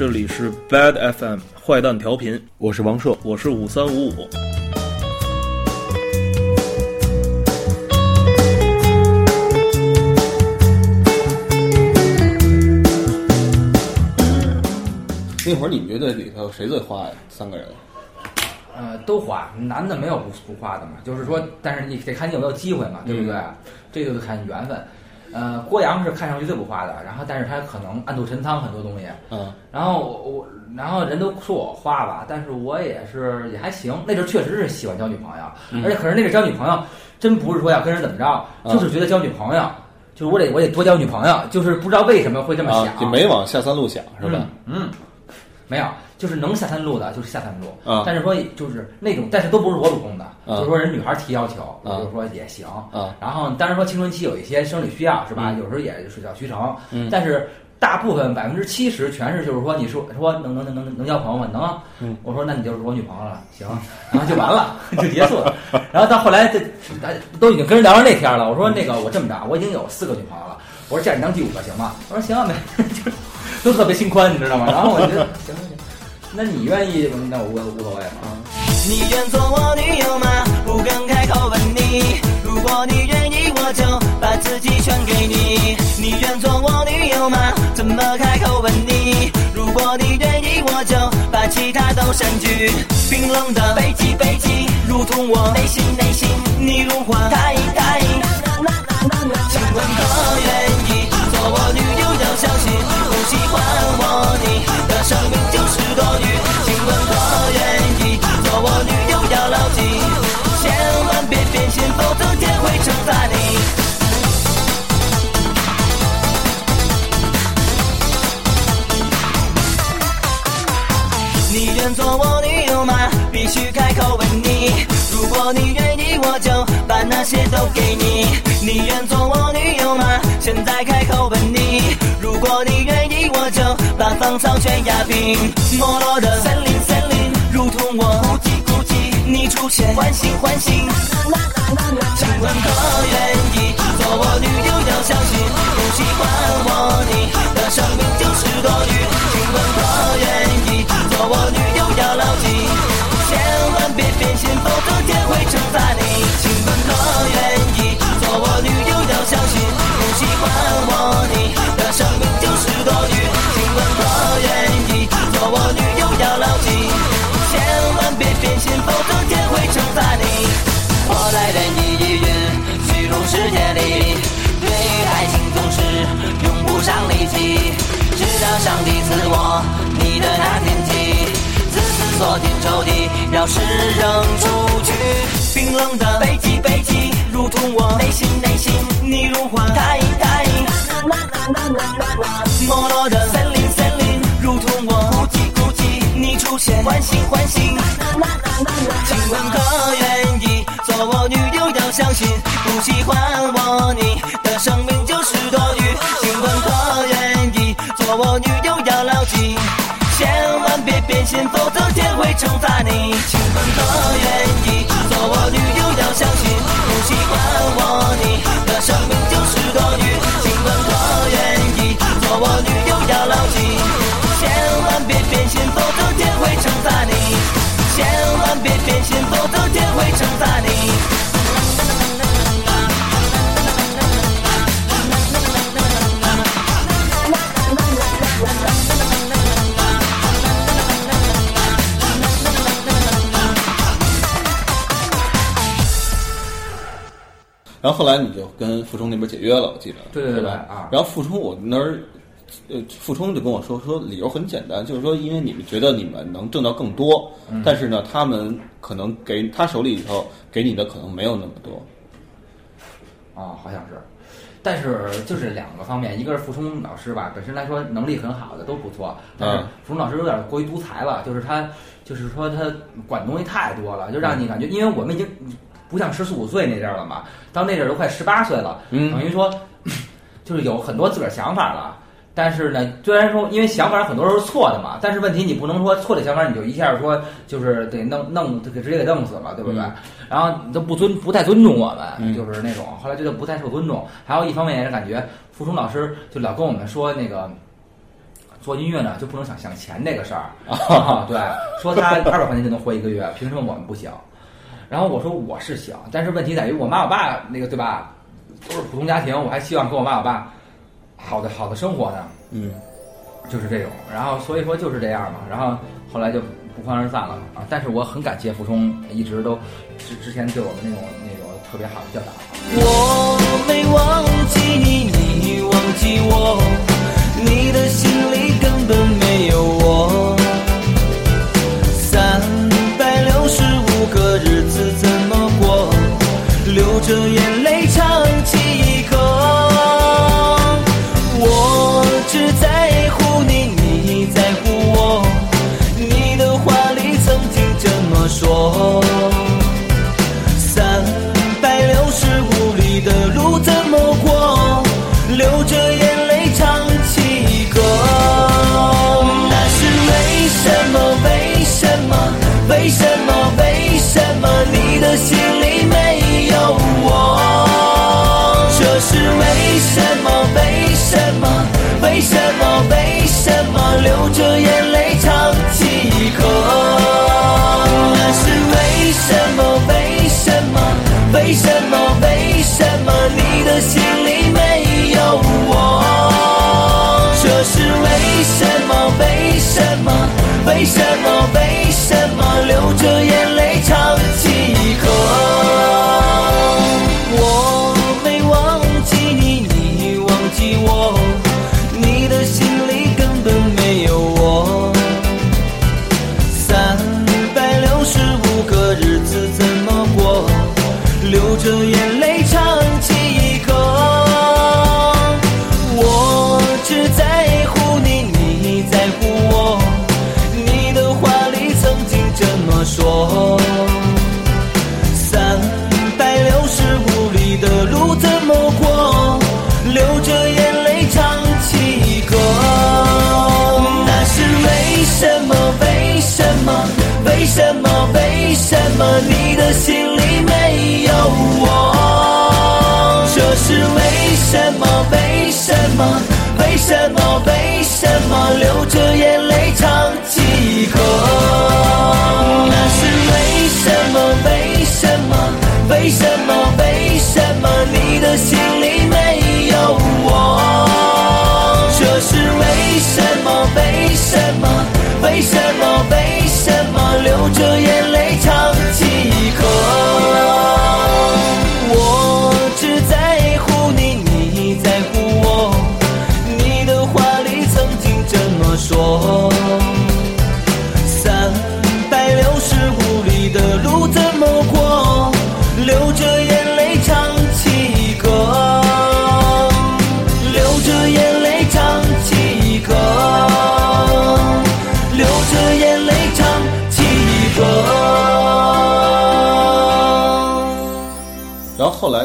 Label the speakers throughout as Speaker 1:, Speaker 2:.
Speaker 1: 这里是 Bad FM 坏蛋调频，
Speaker 2: 我是王硕，
Speaker 1: 我是五三五五。
Speaker 2: 那会儿你们乐队里头谁最花呀？三个人，
Speaker 3: 呃，都花，男的没有不不花的嘛。就是说，但是你得看你有没有机会嘛，对不对？这个就看缘分。呃，郭阳是看上去最不花的，然后但是他可能暗度陈仓很多东西。
Speaker 2: 嗯，
Speaker 3: 然后我我，然后人都说我花吧，但是我也是也还行。那阵儿确实是喜欢交女朋友，而且可是那阵儿交女朋友真不是说要跟人怎么着，就是觉得交女朋友，就是我得我得多交女朋友，就是不知道为什么会这么想，
Speaker 2: 啊就没往下三路想是吧？
Speaker 3: 嗯，没有，就是能下三路的，就是下三路。
Speaker 2: 嗯
Speaker 3: 但是说就是那种，但是都不是我主动的，
Speaker 2: 嗯
Speaker 3: 就是说人女孩提要求，我
Speaker 2: 啊
Speaker 3: 就说也行。
Speaker 2: 啊
Speaker 3: 然后当然说青春期有一些生理需要是吧？
Speaker 2: 嗯
Speaker 3: 有时候也是水到渠成。
Speaker 2: 嗯
Speaker 3: 但是大部分百分之七十全是就是说你说说能能能能能交朋友吗？能啊。
Speaker 2: 嗯
Speaker 3: 我说那你就是我女朋友了，行，然后就完了，就结束了。然后到后来这大家都已经跟人聊到那天了，我说那个我这么着，我已经有四个女朋友了，我说这样你当第五个行吗？我说行啊，没，就 都特别心宽，你知道吗？然后我觉得 行行行，那你愿意，那我无无所谓嘛。
Speaker 4: 你愿做我女友吗？不敢开口问你。如果你愿意，我就把自己全给你。你愿做我女友吗？怎么开口问你？如果你愿意，我就把其他都删去。冰冷的北极，北极，如同我内心，内心，你融化太太。请问可愿意你愿意，我就把那些都给你。你愿做我女友吗？现在开口问你。如果你愿意，我就把芳草全压平。没落的森林，森林，如同我孤寂，孤寂。你出现，唤醒，唤醒。请问可愿意做我女友？要相信，不喜欢我，你的生命就是多余。请问可愿意做我女友？要牢记，别变心，否则天会惩罚你。请问可愿意做我女友？要相信，不喜欢我，你的生命就是多余。请问可愿意做我女友？要牢记，千万别变心，否则天会惩罚你。我来人一一云，虚荣世界里，对于爱情总是用不上力气。直到上帝赐我你的那天起，锁定抽屉，钥匙扔出去。冰冷的北极，北极，如同我内心，内心，你融化太太。没落的森林，森林，如同我孤寂，孤寂，你出现，唤醒，唤醒。请问可愿意做我女友？要相信，不喜欢我，你变心，否则天会惩罚你。请问可愿
Speaker 2: 后后来你就跟傅冲那边解约了，我记得，
Speaker 3: 对对对
Speaker 2: 吧？
Speaker 3: 啊
Speaker 2: 然后傅冲我那儿，呃，傅冲就跟我说说理由很简单，就是说因为你们觉得你们能挣到更多，
Speaker 3: 嗯
Speaker 2: 但是呢，他们可能给他手里头给你的可能没有那么多。
Speaker 3: 啊、好像是。但是就是两个方面，一个是傅冲老师吧，本身来说能力很好的都不错，但是
Speaker 2: 嗯
Speaker 3: 傅冲老师有点过于独裁了，就是他就是说他管东西太多了，就让你感觉，因为我们已经不像十四五岁那阵儿了嘛，到那阵儿都快十八岁了，
Speaker 2: 嗯
Speaker 3: 等于说 就是有很多自个儿想法了。但是呢，虽然说因为想法很多时候是错的嘛，但是问题你不能说错的想法你就一下说就是得弄弄给直接给弄死了，对不对？
Speaker 2: 嗯
Speaker 3: 然后你都不尊不太尊重我们，
Speaker 2: 嗯
Speaker 3: 就是那种后来觉得不太受尊重。还有一方面也是感觉付冲老师就老跟我们说那个，做音乐呢就不能想想钱这个事儿 啊，对，说他二百块钱就能活一个月，凭什么我们不行？然后我说我是想，但是问题在于我妈我爸那个对吧，都是普通家庭，我还希望跟我妈我爸好的好的生活呢，
Speaker 2: 嗯，
Speaker 3: 就是这种，然后所以说就是这样嘛，然后后来就不欢而散了啊。但是我很感谢傅冲一直都之之前对我们那种那种特别好的教导。
Speaker 4: 我没忘记你，你忘记我，你的心里着眼泪唱起歌？那是为什么？为什么？为什么？为什么你的心里没有我？这是为什么？为什么？为什么？什么？为什么？为什么？为什么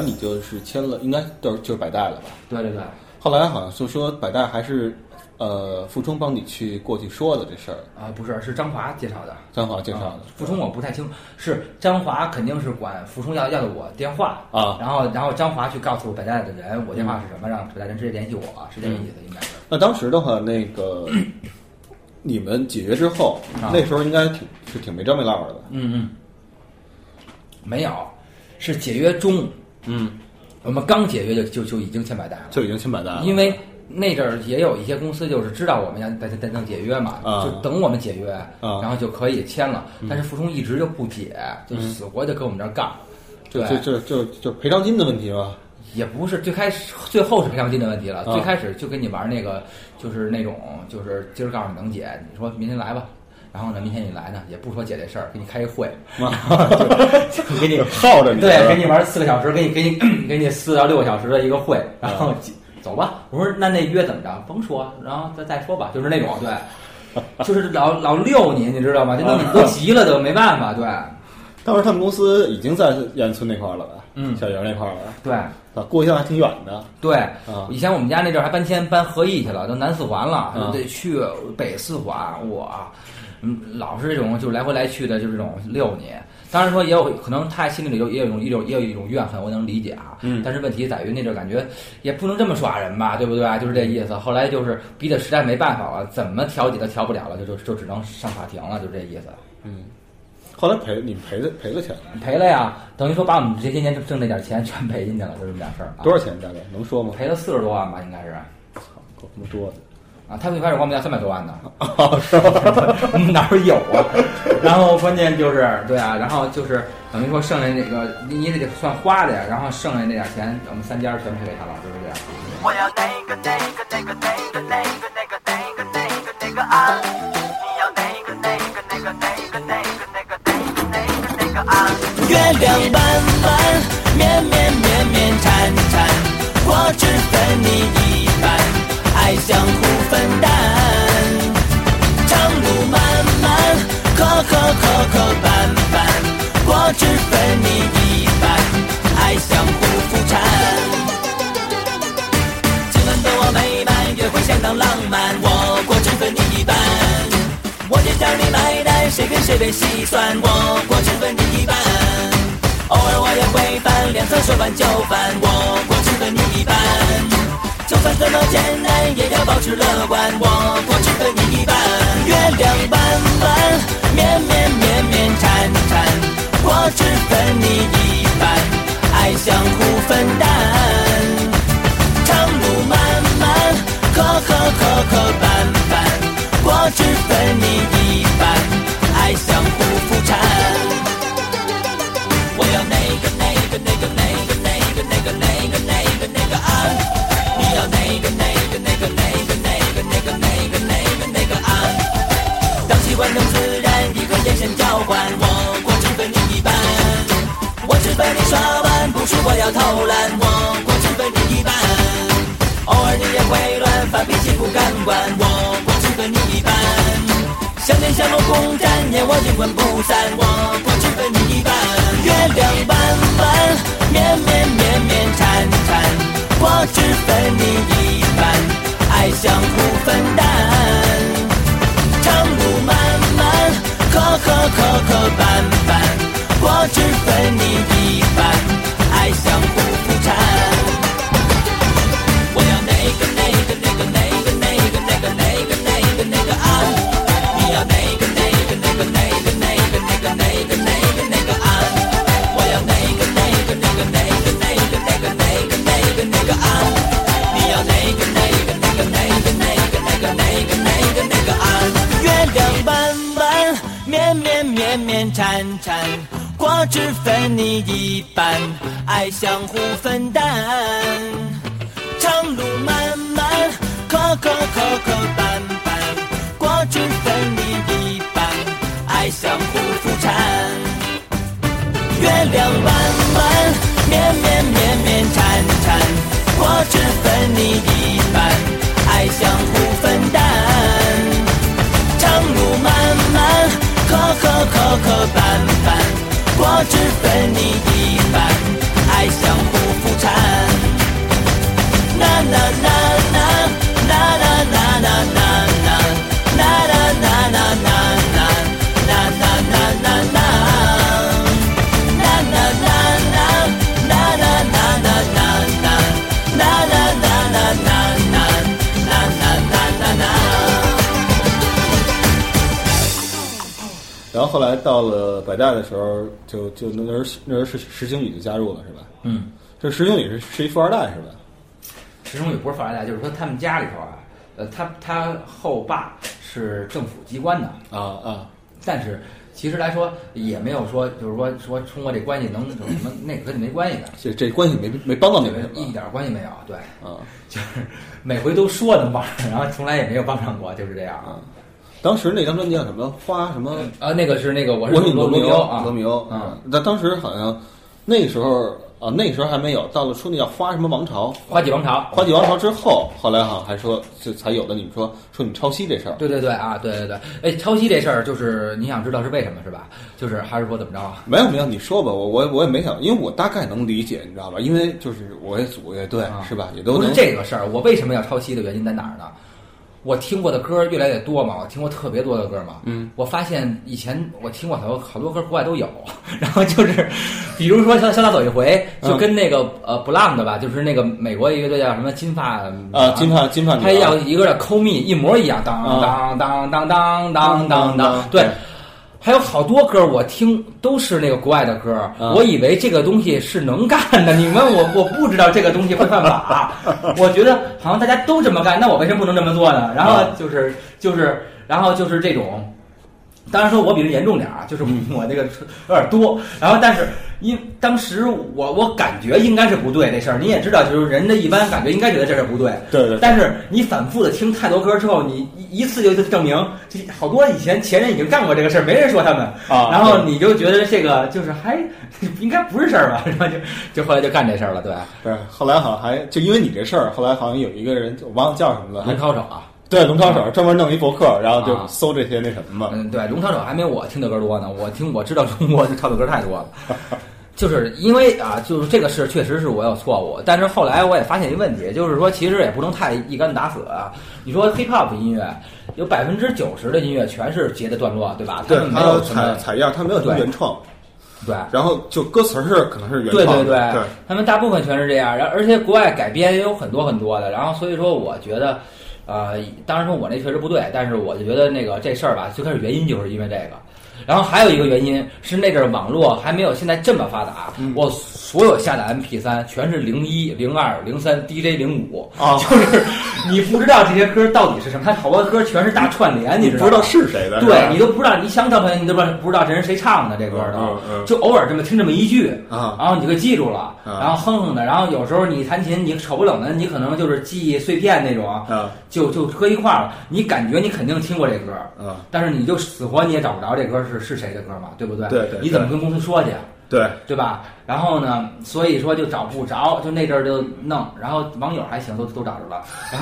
Speaker 4: 你
Speaker 2: 就是签了，应该就是就是百代了吧？
Speaker 3: 对对对，
Speaker 2: 后来好像就说百代还是呃傅冲帮你去过去说的这事儿，
Speaker 3: 啊、不是，是张华介绍的。
Speaker 2: 张华介绍
Speaker 3: 啊
Speaker 2: 的。
Speaker 3: 傅冲我不太清楚，是张华肯定是管傅冲要要的我电话
Speaker 2: 啊
Speaker 3: 然后然后张华去告诉百大的人我电话是什么，让百大人直接联系我，是这个意思，应该是。
Speaker 2: 那当时的话，那个 你们解约之后，
Speaker 3: 啊
Speaker 2: 那时候应该挺是挺没着没落的？
Speaker 3: 嗯嗯，没有，是解约中，
Speaker 2: 嗯，
Speaker 3: 我们刚解约就就就已经签百单了，
Speaker 2: 就已经签百单了。
Speaker 3: 因为那阵儿也有一些公司就是知道我们要在在在等解约嘛，
Speaker 2: 啊
Speaker 3: 就等我们解约，
Speaker 2: 啊
Speaker 3: 然后就可以签了。但是傅冲一直就不解，就死活就跟我们这儿杠。
Speaker 2: 就
Speaker 3: 对
Speaker 2: 就就就就赔偿金的问题吧。
Speaker 3: 也不是最开始，最后是赔偿金的问题了。
Speaker 2: 啊
Speaker 3: 最开始就跟你玩那个，就是那种，就是今儿告诉你能解，你说明天来吧。然后呢，明天你来呢，也不说解这事儿，给你开一会，给你
Speaker 2: 耗着你
Speaker 3: 对，给你玩四个小时，给你给你 给你四到六个小时的一个会，然后走吧。我说那那约怎么着？甭说，然后再再说吧，就是那种对，就是老老遛你，你知道吗？就弄你都急了，都没办法，对
Speaker 2: 当时他们公司已经在燕村那块儿了吧？
Speaker 3: 嗯
Speaker 2: 小营那块儿了。
Speaker 3: 对。
Speaker 2: 啊，过去还挺远的。
Speaker 3: 对，
Speaker 2: 啊
Speaker 3: 以前我们家那阵儿还搬迁搬合义去了，都南四环了，
Speaker 2: 啊
Speaker 3: 得去北四环，哇！嗯，老是这种就来回来去的，就这种遛你。当然说也有可能他心里有也有一种一种也有一种怨恨，我能理解啊。
Speaker 2: 嗯
Speaker 3: 但是问题在于那种感觉也不能这么耍人吧，对不对？就是这意思。后来就是逼得实在没办法了，怎么调解都调不了了，就就就只能上法庭了，就这意思。
Speaker 2: 嗯，后来赔你们赔了赔了钱，
Speaker 3: 赔了呀，等于说把我们这些年挣挣那点钱全赔进去了，就这么点事儿、啊。
Speaker 2: 多少钱大概能说吗？
Speaker 3: 赔了四十多万吧，应该是。
Speaker 2: 操够他妈多的。
Speaker 3: 啊，他最开始管我们要三百多万呢，
Speaker 2: 哦，是吧？
Speaker 3: 我 们哪儿有啊？然后关键就是，对啊，然后就是等于说剩下那个你你得算花的呀，然后剩下那点钱我们三家全赔给他了，就是这样。
Speaker 4: 我要那个那个那个那个那个那个那个那个那个啊！你要那个那个那个那个那个那个那个那个那个啊！月亮弯细算，我果汁分你一半。偶尔我也会犯，两侧说翻就翻，我果汁分你一半。就算怎么艰难，也要保持乐观，我果汁分你一半。月亮弯弯，绵绵绵绵缠缠，我只分你一半，爱相互分担。长路漫漫，磕磕磕磕绊绊，我只分你一半，相互扶搀。我要那个那个那个那个那个那个那个那个那个啊！你要那个那个那个那个那个那个那个那个那个啊！当习惯成自然，一个眼神交换，我果只分你一半。我只分你耍完，不是我要偷懒，我果只分你一半。偶尔你也会乱发脾气不敢管，我。相见相谋共沾烟，我灵魂不散，我果只分你一半。月亮弯弯，绵绵绵绵缠缠，我只分你一半，爱相互分担。长路漫漫，磕磕磕磕只分你
Speaker 2: 后后来到了百代的时候，就就那时候那时候是石星宇就加入了是吧？
Speaker 3: 嗯，
Speaker 2: 这石星宇是是一富二代是吧？
Speaker 3: 石崇宇不是富二代，就是说他们家里头啊，呃，他他后爸是政府机关的，
Speaker 2: 啊啊，
Speaker 3: 但是其实来说也没有说就是说说通过这关系能有什么那个跟你没关系的，
Speaker 2: 这这关系没没帮到你们是
Speaker 3: 一？点关系没有。对，
Speaker 2: 啊
Speaker 3: 就是每回都说能帮，然后从来也没有帮上过，就是这样啊。
Speaker 2: 当时那张专辑叫什么？花什么？
Speaker 3: 啊，那个是那个我是罗
Speaker 2: 罗
Speaker 3: 密欧啊，
Speaker 2: 罗密欧
Speaker 3: 嗯，
Speaker 2: 但当时好像那时候啊，那时候还没有，到了说那叫花什么王朝，
Speaker 3: 花季王朝，
Speaker 2: 花季王朝之后，后来好像还说就才有的你们说说你们抄袭这事儿。
Speaker 3: 对对对啊，对对对，哎，抄袭这事儿就是你想知道是为什么是吧？就是还是说怎么着啊？
Speaker 2: 没有没有，你说吧，我我我也没想，因为我大概能理解，你知道吧？因为就是我也组乐队、
Speaker 3: 啊
Speaker 2: 是吧？也都
Speaker 3: 不是这个事儿，我为什么要抄袭的原因在哪儿呢？我听过的歌越来越多嘛，我听过特别多的歌嘛。
Speaker 2: 嗯，
Speaker 3: 我发现以前我听过好多好多歌，国外都有。然后就是，比如说像《潇洒走一回》，就跟那个、呃 Blonde 吧，就是那个美国一个叫什么金发
Speaker 2: 呃，金发金发
Speaker 3: 他要一个叫 Call Me 一模一样，当当当当当当当当，对。还有好多歌我听都是那个国外的歌，
Speaker 2: 嗯
Speaker 3: 我以为这个东西是能干的。你问我，我不知道这个东西会犯法。我觉得好像大家都这么干，那我为什么不能这么做呢？然后就是就是，然后就是这种。当然说，我比人严重点儿啊，就是我那个有点多。然后，但是因当时我我感觉应该是不对这事儿，你也知道，就是人的一般感觉应该觉得这事儿不对。
Speaker 2: 对对，
Speaker 3: 但是你反复的听太多歌之后，你一一次就证明，这好多以前前人已经干过这个事儿，没人说他们。
Speaker 2: 啊，
Speaker 3: 然后你就觉得这个就是还 应该不是事儿吧？然后就就后来就干这事儿了，对，
Speaker 2: 对，后来好像还就因为你这事儿，后来好像有一个人我忘了叫什么了，还
Speaker 3: 龙抄手啊，
Speaker 2: 对龙抄手专门弄一博客，然后就
Speaker 3: 啊
Speaker 2: 搜这些那什么嘛。
Speaker 3: 嗯，对，龙抄手还没我听的歌多呢，我听我知道中国唱的歌太多了。就是因为啊，就是这个事确实是我有错误，但是后来我也发现一个问题，就是说其实也不能太一竿子打死啊。你说 hip hop 音乐有百分之九十的音乐全是截的段落，对吧？他
Speaker 2: 对，
Speaker 3: 们没
Speaker 2: 有采采样，他没有什么原创，
Speaker 3: 对。
Speaker 2: 然后就歌词是可能是原创的，
Speaker 3: 对对
Speaker 2: 对，
Speaker 3: 他们大部分全是这样，然后而且国外改编也有很多很多的，然后所以说我觉得，呃，当然说我那确实不对，但是我就觉得那个这事儿吧，最开始原因就是因为这个，然后还有一个原因是那阵儿网络还没有现在这么发达，
Speaker 2: 嗯。
Speaker 3: 我所有下的 MP 三全是零一、零二、零三、DJ 零五，
Speaker 2: 啊
Speaker 3: 就是你不知道这些歌到底是什么，它好多歌全是大串联，你知道吗？
Speaker 2: 不知道是谁的，
Speaker 3: 对你都不知道，你想找朋友你都不知道不知道这人谁唱的这歌的，
Speaker 2: 嗯嗯。
Speaker 3: 就偶尔这么听这么一句，
Speaker 2: 啊。
Speaker 3: 然后你就给记住了，
Speaker 2: 啊。
Speaker 3: 然后哼哼的，然后有时候你弹琴，你手不冷的，你可能就是记忆碎片那种，
Speaker 2: 啊。
Speaker 3: 就就搁一块儿了。你感觉你肯定听过这歌，
Speaker 2: 啊，
Speaker 3: 但是你就死活你也找不着这歌是是谁的歌嘛，对不对？
Speaker 2: 对对
Speaker 3: 你怎么跟公司说去？
Speaker 2: 对，
Speaker 3: 对吧？然后呢，所以说就找不着，就那阵儿就弄，然后网友还行，都都找着了，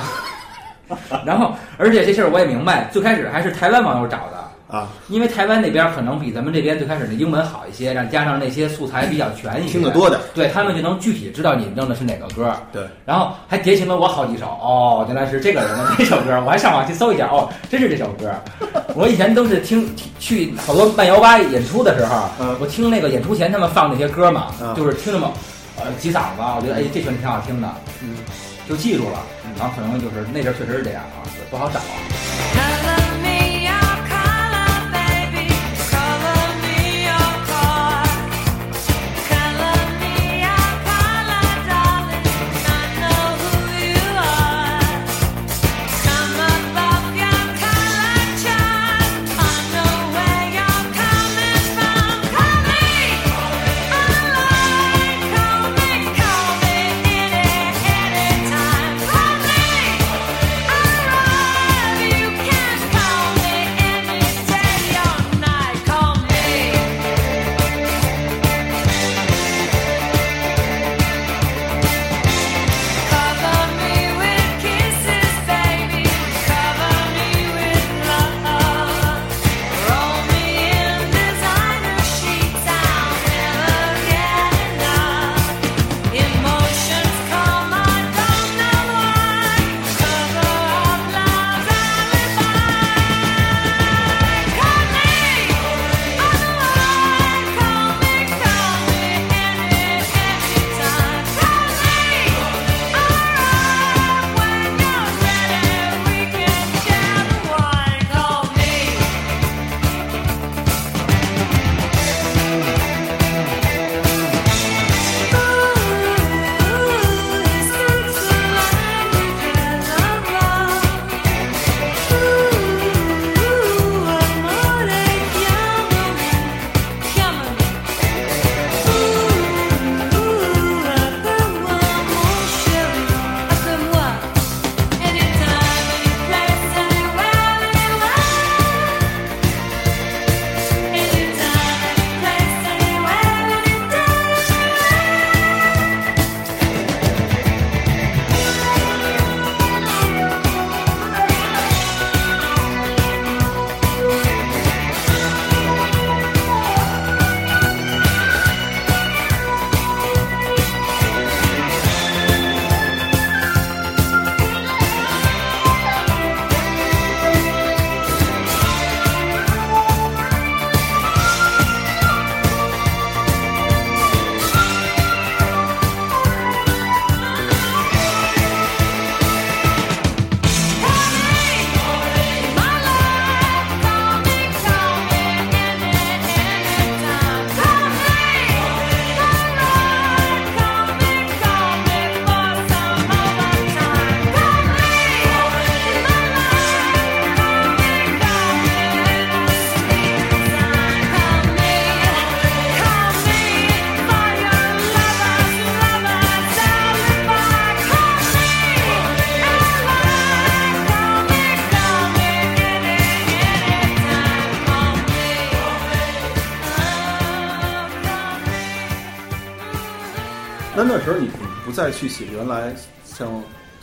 Speaker 3: 然后，然后而且这事儿我也明白，最开始还是台湾网友找的。
Speaker 2: 啊，
Speaker 3: 因为台湾那边可能比咱们这边最开始的英文好一些，然后加上那些素材比较全一些，
Speaker 2: 听得多的，
Speaker 3: 对他们就能具体知道你弄的是哪个歌，
Speaker 2: 对，
Speaker 3: 然后还叠起了我好几首，哦，原来是这个人的这首歌，我还上网去搜一下，哦，真是这首歌。我以前都是听去好多慢摇吧演出的时候，
Speaker 2: 嗯。
Speaker 3: 我听那个演出前他们放那些歌嘛，
Speaker 2: 嗯。
Speaker 3: 就是听那么呃几嗓子，我觉得哎这旋律挺好听的，
Speaker 2: 嗯，
Speaker 3: 就记住了，然后可能就是那阵确实是这样啊，不好找啊。
Speaker 5: 再去写原来像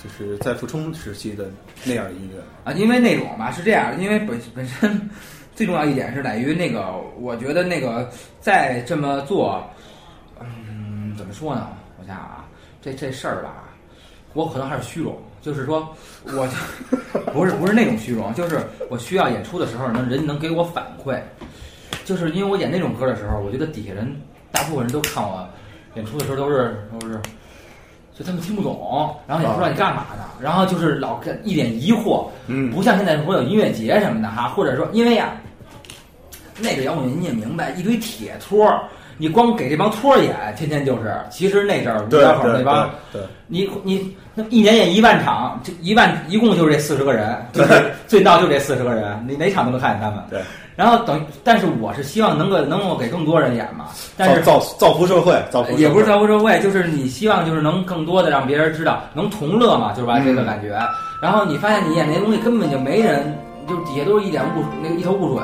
Speaker 5: 就是在复冲时期的那样的音乐，
Speaker 3: 啊，因为那种吧是这样，因为本本身最重要一点是在于那个，我觉得那个再这么做，嗯，怎么说呢？我想想啊，这这事儿吧，我可能还是虚荣，就是说，我就 不是不是那种虚荣，就是我需要演出的时候，能人能给我反馈，就是因为我演那种歌的时候，我觉得底下人大部分人都看我演出的时候都是都是。就他们听不懂，然后也不知道你干嘛呢，然后就是老跟一脸疑惑，
Speaker 5: 嗯
Speaker 3: 不像现在说有音乐节什么的哈，或者说因为呀，那个摇滚乐你也明白，一堆铁托儿，你光给这帮托儿演，天天就是，其实那阵儿五
Speaker 5: 对
Speaker 3: 道口
Speaker 5: 对
Speaker 3: 那帮，
Speaker 5: 对，
Speaker 3: 你你那一年演一万场，这一万一共就是这四十个人，就是最闹就这四十个人，你哪场都能看见他们。
Speaker 5: 对。
Speaker 3: 然后等于，但是我是希望能够能够给更多人演嘛，但是
Speaker 5: 造造造福社会，造福
Speaker 3: 也不是造福社会，就是你希望就是能更多的让别人知道，能同乐嘛，就是吧
Speaker 5: 嗯
Speaker 3: 这个感觉。然后你发现你演那些东西根本就没人，就是底下都是一脸雾那个一头雾水。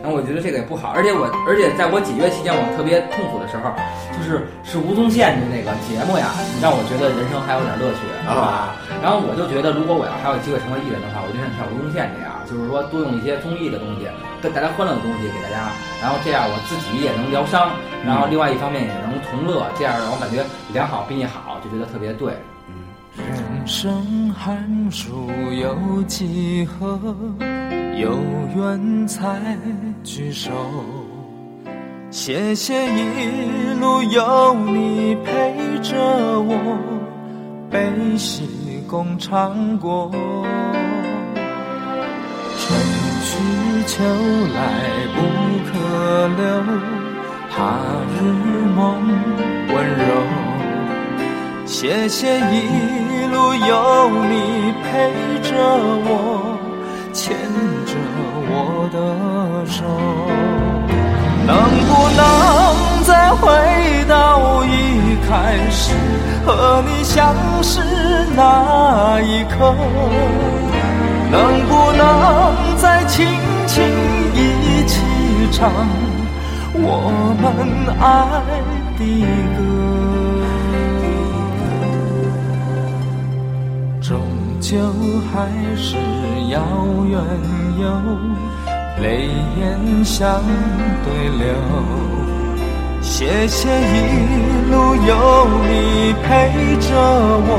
Speaker 3: 然后我觉得这个也不好，而且我而且在我几月期间，我特别痛苦的时候，就是是吴宗宪的那个节目呀，让我觉得人生还有点乐趣，是吧？然后我就觉得，如果我要还有机会成为艺人的话，我就想像吴宗宪这样，就是说多用一些综艺的东西，跟大家欢乐的东西给大家，然后这样我自己也能疗伤，然后另外一方面也能同乐，这样让我感觉良好并且好，就觉得特别对。
Speaker 6: 人生寒暑有几何？有缘才聚首。谢谢一路有你陪着我，悲喜共尝过。春去秋来不可留，他日梦温柔。谢谢一路有你陪着我，牵着我的手。能不能再回到一开始和你相识那一刻？能不能再轻轻一起唱我们爱的歌？终究还是要远游，泪眼相对流。谢谢一路有你陪着我，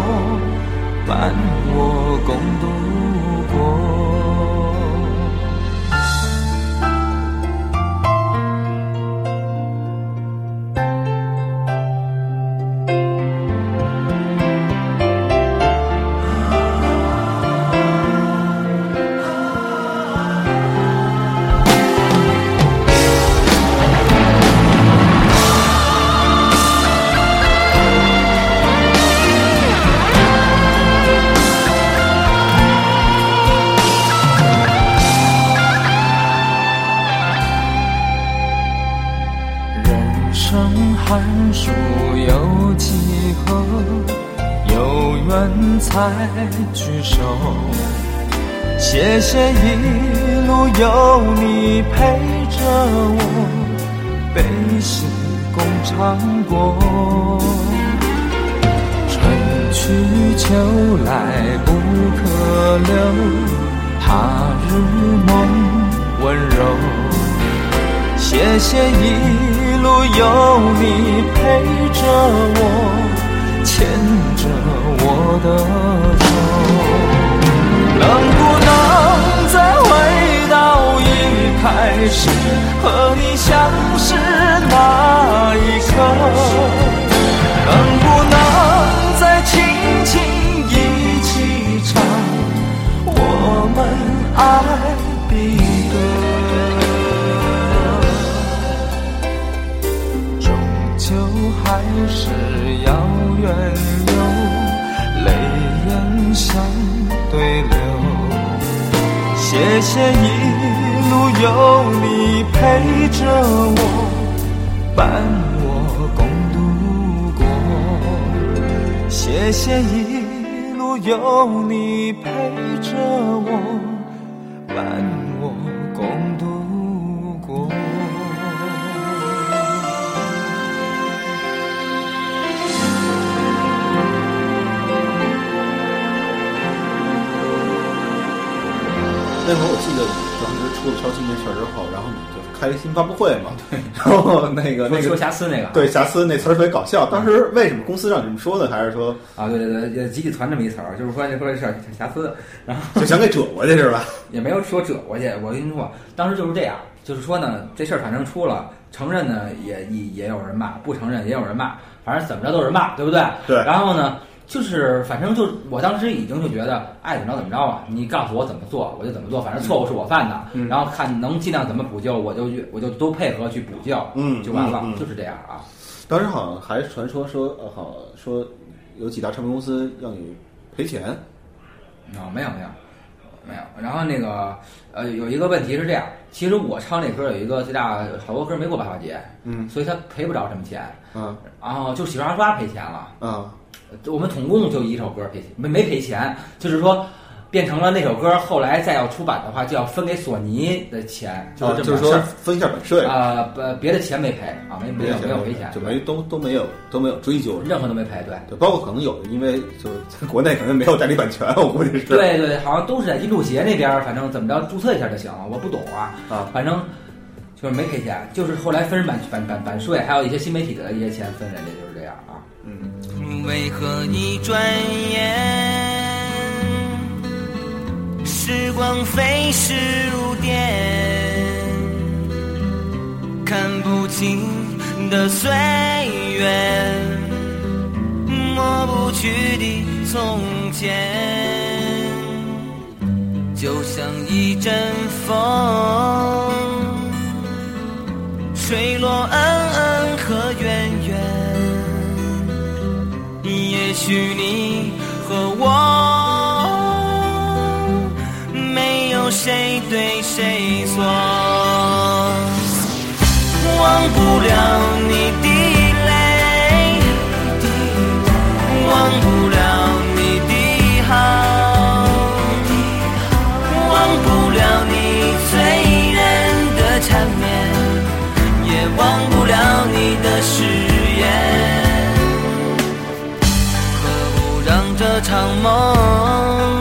Speaker 6: 伴我共度谢谢一路有你陪着我，悲喜共尝过。春去秋来不可留，他日梦温柔。谢谢一路有你陪着我，牵着我的手。能不能开始和你相识那一刻？有你陪着我，
Speaker 5: 然后那个那
Speaker 3: 说
Speaker 5: 个
Speaker 3: 瑕疵那个
Speaker 5: 对瑕疵那词儿特别搞笑。当时为什么公司让你这么说呢？还是说
Speaker 3: 啊，对对对，也集体传这么一词儿，就是说这说这事儿挺瑕疵，然后
Speaker 5: 就想给折过去是吧？
Speaker 3: 也没有说折过去。我跟你说，当时就是这样，就是说呢，这事儿反正出了，承认呢也也也有人骂，不承认也有人骂，反正怎么着都是骂，对不对？
Speaker 5: 对
Speaker 3: 然后呢，就是反正就我当时已经就觉得爱怎么着怎么着吧，你告诉我怎么做我就怎么做，反正错误是我犯的，
Speaker 5: 嗯
Speaker 3: 然后看能尽量怎么补救，我就我就都配合去补救，
Speaker 5: 嗯
Speaker 3: 就完了，
Speaker 5: 嗯嗯
Speaker 3: 就是这样啊。
Speaker 5: 当时好像还传说说呃，好说有几大唱片公司让你赔钱，
Speaker 3: 啊、没有没有没有。然后那个呃，有一个问题是这样，其实我唱这歌有一个最大，好多歌没过八宝节，
Speaker 5: 嗯
Speaker 3: 所以他赔不着什么钱。
Speaker 5: 嗯
Speaker 3: 然后就洗刷刷赔钱了，
Speaker 5: 啊
Speaker 3: 我们总共就一首歌赔钱，没没赔钱，就是说。变成了那首歌，后来再要出版的话，就要分给索尼的钱，就
Speaker 5: 啊，
Speaker 3: 是这么个事儿。
Speaker 5: 分一下版税，
Speaker 3: 啊，不，别的钱没赔啊，没没有没有赔钱，
Speaker 5: 就没都都没有都没有追究，
Speaker 3: 任何都没赔，对。
Speaker 5: 对，包括可能有的，因为就是在国内可能没有代理版权，我估计是。
Speaker 3: 对对，好像都是在音著协那边儿，反正怎么着注册一下就行了。我不懂啊，
Speaker 5: 啊
Speaker 3: 反正就是没赔钱，就是后来分版版版版税，还有一些新媒体的一些钱分人家就是这样啊。
Speaker 5: 嗯，
Speaker 4: 为何一转眼，时光飞逝如电，看不清的岁月，抹不去的从前，就像一阵风，吹落恩恩和怨许你和我没有谁对谁错，忘不了场梦。